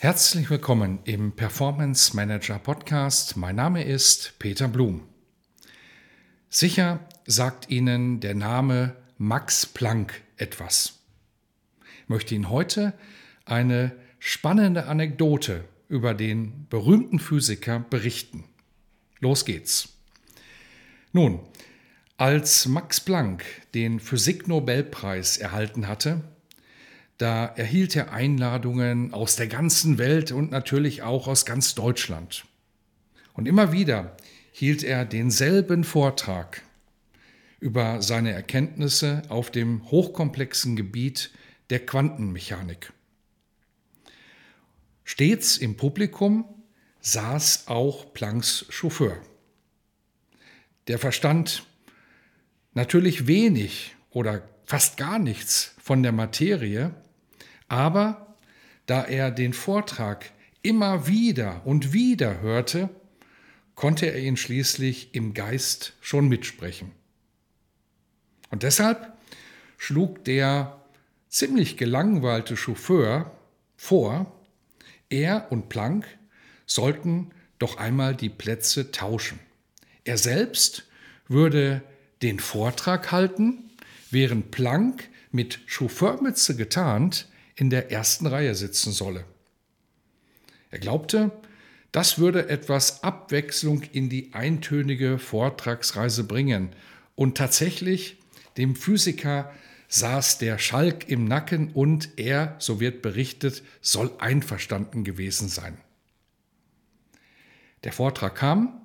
Herzlich willkommen im Performance Manager Podcast. Mein Name ist Peter Blum. Sicher sagt Ihnen der Name Max Planck etwas. Ich möchte Ihnen heute eine spannende Anekdote über den berühmten Physiker berichten. Los geht's. Nun, als Max Planck den Physiknobelpreis erhalten hatte, da erhielt er Einladungen aus der ganzen Welt und natürlich auch aus ganz Deutschland. Und immer wieder hielt er denselben Vortrag über seine Erkenntnisse auf dem hochkomplexen Gebiet der Quantenmechanik. Stets im Publikum saß auch Plancks Chauffeur. Der verstand natürlich wenig oder fast gar nichts von der Materie, aber da er den Vortrag immer wieder und wieder hörte, konnte er ihn schließlich im Geist schon mitsprechen. Und deshalb schlug der ziemlich gelangweilte Chauffeur vor, er und Planck sollten doch einmal die Plätze tauschen. Er selbst würde den Vortrag halten, während Planck mit Chauffeurmütze getarnt in der ersten Reihe sitzen solle. Er glaubte, das würde etwas Abwechslung in die eintönige Vortragsreise bringen. Und tatsächlich, dem Physiker saß der Schalk im Nacken und er, so wird berichtet, soll einverstanden gewesen sein. Der Vortrag kam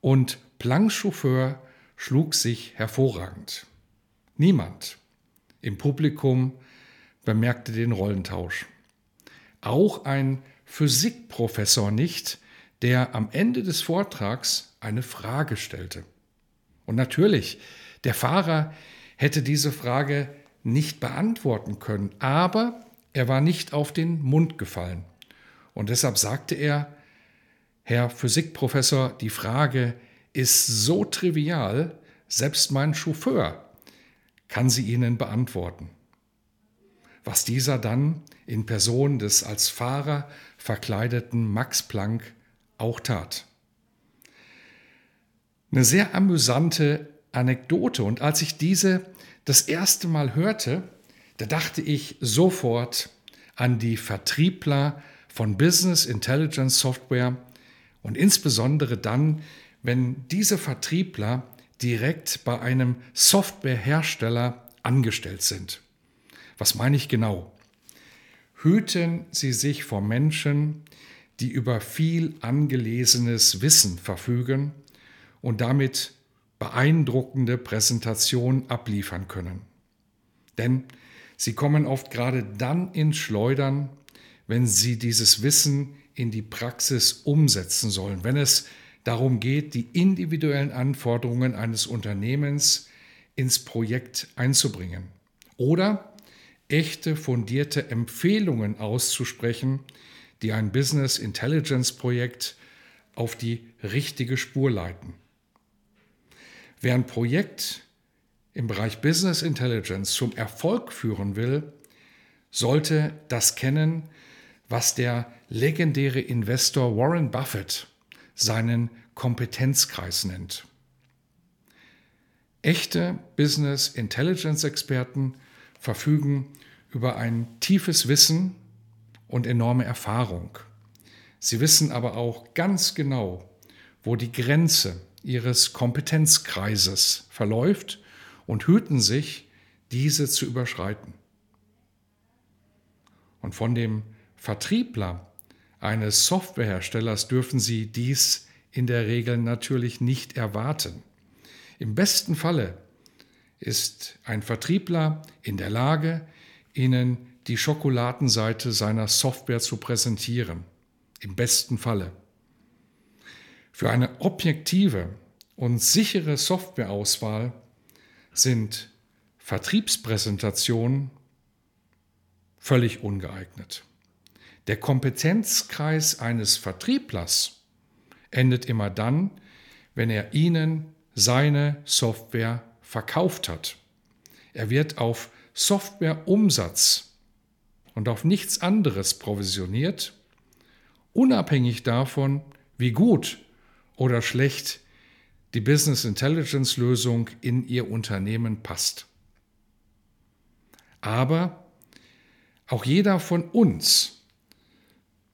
und Plancks Chauffeur schlug sich hervorragend. Niemand im Publikum bemerkte den Rollentausch. Auch ein Physikprofessor nicht, der am Ende des Vortrags eine Frage stellte. Und natürlich, der Fahrer hätte diese Frage nicht beantworten können, aber er war nicht auf den Mund gefallen. Und deshalb sagte er, Herr Physikprofessor, die Frage ist so trivial, selbst mein Chauffeur kann sie Ihnen beantworten was dieser dann in Person des als Fahrer verkleideten Max Planck auch tat. Eine sehr amüsante Anekdote und als ich diese das erste Mal hörte, da dachte ich sofort an die Vertriebler von Business Intelligence Software und insbesondere dann, wenn diese Vertriebler direkt bei einem Softwarehersteller angestellt sind. Was meine ich genau? Hüten Sie sich vor Menschen, die über viel angelesenes Wissen verfügen und damit beeindruckende Präsentationen abliefern können. Denn sie kommen oft gerade dann ins Schleudern, wenn sie dieses Wissen in die Praxis umsetzen sollen, wenn es darum geht, die individuellen Anforderungen eines Unternehmens ins Projekt einzubringen. Oder echte, fundierte Empfehlungen auszusprechen, die ein Business Intelligence Projekt auf die richtige Spur leiten. Wer ein Projekt im Bereich Business Intelligence zum Erfolg führen will, sollte das kennen, was der legendäre Investor Warren Buffett seinen Kompetenzkreis nennt. Echte Business Intelligence Experten verfügen über ein tiefes Wissen und enorme Erfahrung. Sie wissen aber auch ganz genau, wo die Grenze ihres Kompetenzkreises verläuft und hüten sich, diese zu überschreiten. Und von dem Vertriebler eines Softwareherstellers dürfen Sie dies in der Regel natürlich nicht erwarten. Im besten Falle ist ein Vertriebler in der Lage, Ihnen die Schokoladenseite seiner Software zu präsentieren. Im besten Falle. Für eine objektive und sichere Softwareauswahl sind Vertriebspräsentationen völlig ungeeignet. Der Kompetenzkreis eines Vertrieblers endet immer dann, wenn er Ihnen seine Software verkauft hat. Er wird auf Softwareumsatz und auf nichts anderes provisioniert, unabhängig davon, wie gut oder schlecht die Business Intelligence Lösung in Ihr Unternehmen passt. Aber auch jeder von uns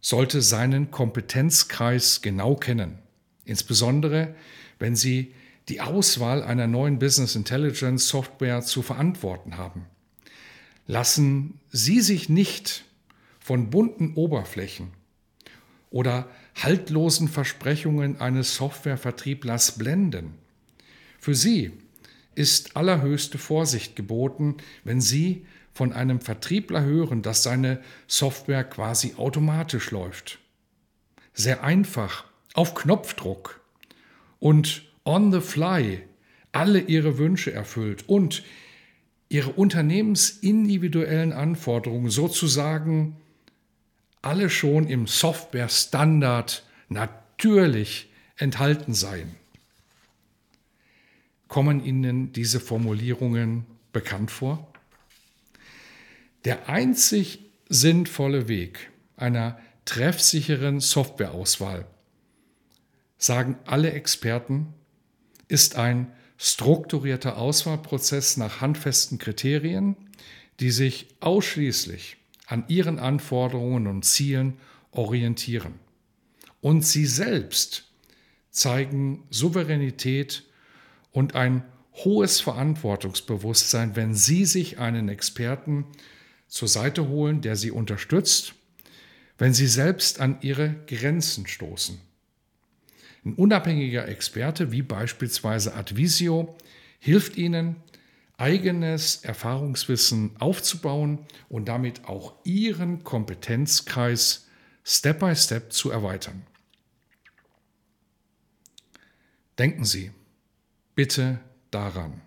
sollte seinen Kompetenzkreis genau kennen, insbesondere wenn Sie die Auswahl einer neuen Business Intelligence Software zu verantworten haben. Lassen Sie sich nicht von bunten Oberflächen oder haltlosen Versprechungen eines Softwarevertrieblers blenden. Für Sie ist allerhöchste Vorsicht geboten, wenn Sie von einem Vertriebler hören, dass seine Software quasi automatisch läuft. Sehr einfach, auf Knopfdruck und on the fly alle ihre Wünsche erfüllt und ihre unternehmensindividuellen Anforderungen sozusagen alle schon im Software-Standard natürlich enthalten seien. Kommen Ihnen diese Formulierungen bekannt vor? Der einzig sinnvolle Weg einer treffsicheren Softwareauswahl, sagen alle Experten, ist ein strukturierter Auswahlprozess nach handfesten Kriterien, die sich ausschließlich an ihren Anforderungen und Zielen orientieren. Und sie selbst zeigen Souveränität und ein hohes Verantwortungsbewusstsein, wenn sie sich einen Experten zur Seite holen, der sie unterstützt, wenn sie selbst an ihre Grenzen stoßen. Ein unabhängiger Experte wie beispielsweise Advisio hilft Ihnen, eigenes Erfahrungswissen aufzubauen und damit auch Ihren Kompetenzkreis Step by Step zu erweitern. Denken Sie bitte daran.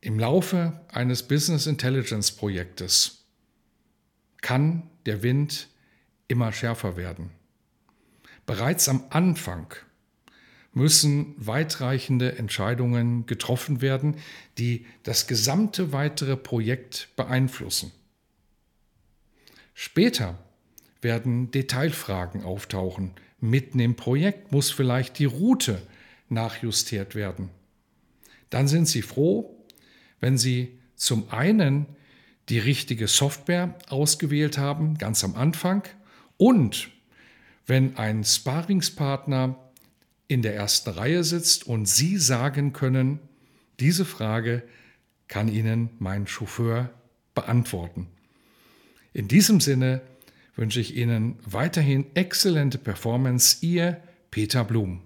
Im Laufe eines Business Intelligence Projektes kann der Wind immer schärfer werden. Bereits am Anfang müssen weitreichende Entscheidungen getroffen werden, die das gesamte weitere Projekt beeinflussen. Später werden Detailfragen auftauchen. Mitten im Projekt muss vielleicht die Route nachjustiert werden. Dann sind Sie froh, wenn Sie zum einen die richtige Software ausgewählt haben, ganz am Anfang, und wenn ein Sparingspartner in der ersten Reihe sitzt und Sie sagen können, diese Frage kann Ihnen mein Chauffeur beantworten. In diesem Sinne wünsche ich Ihnen weiterhin exzellente Performance. Ihr Peter Blum.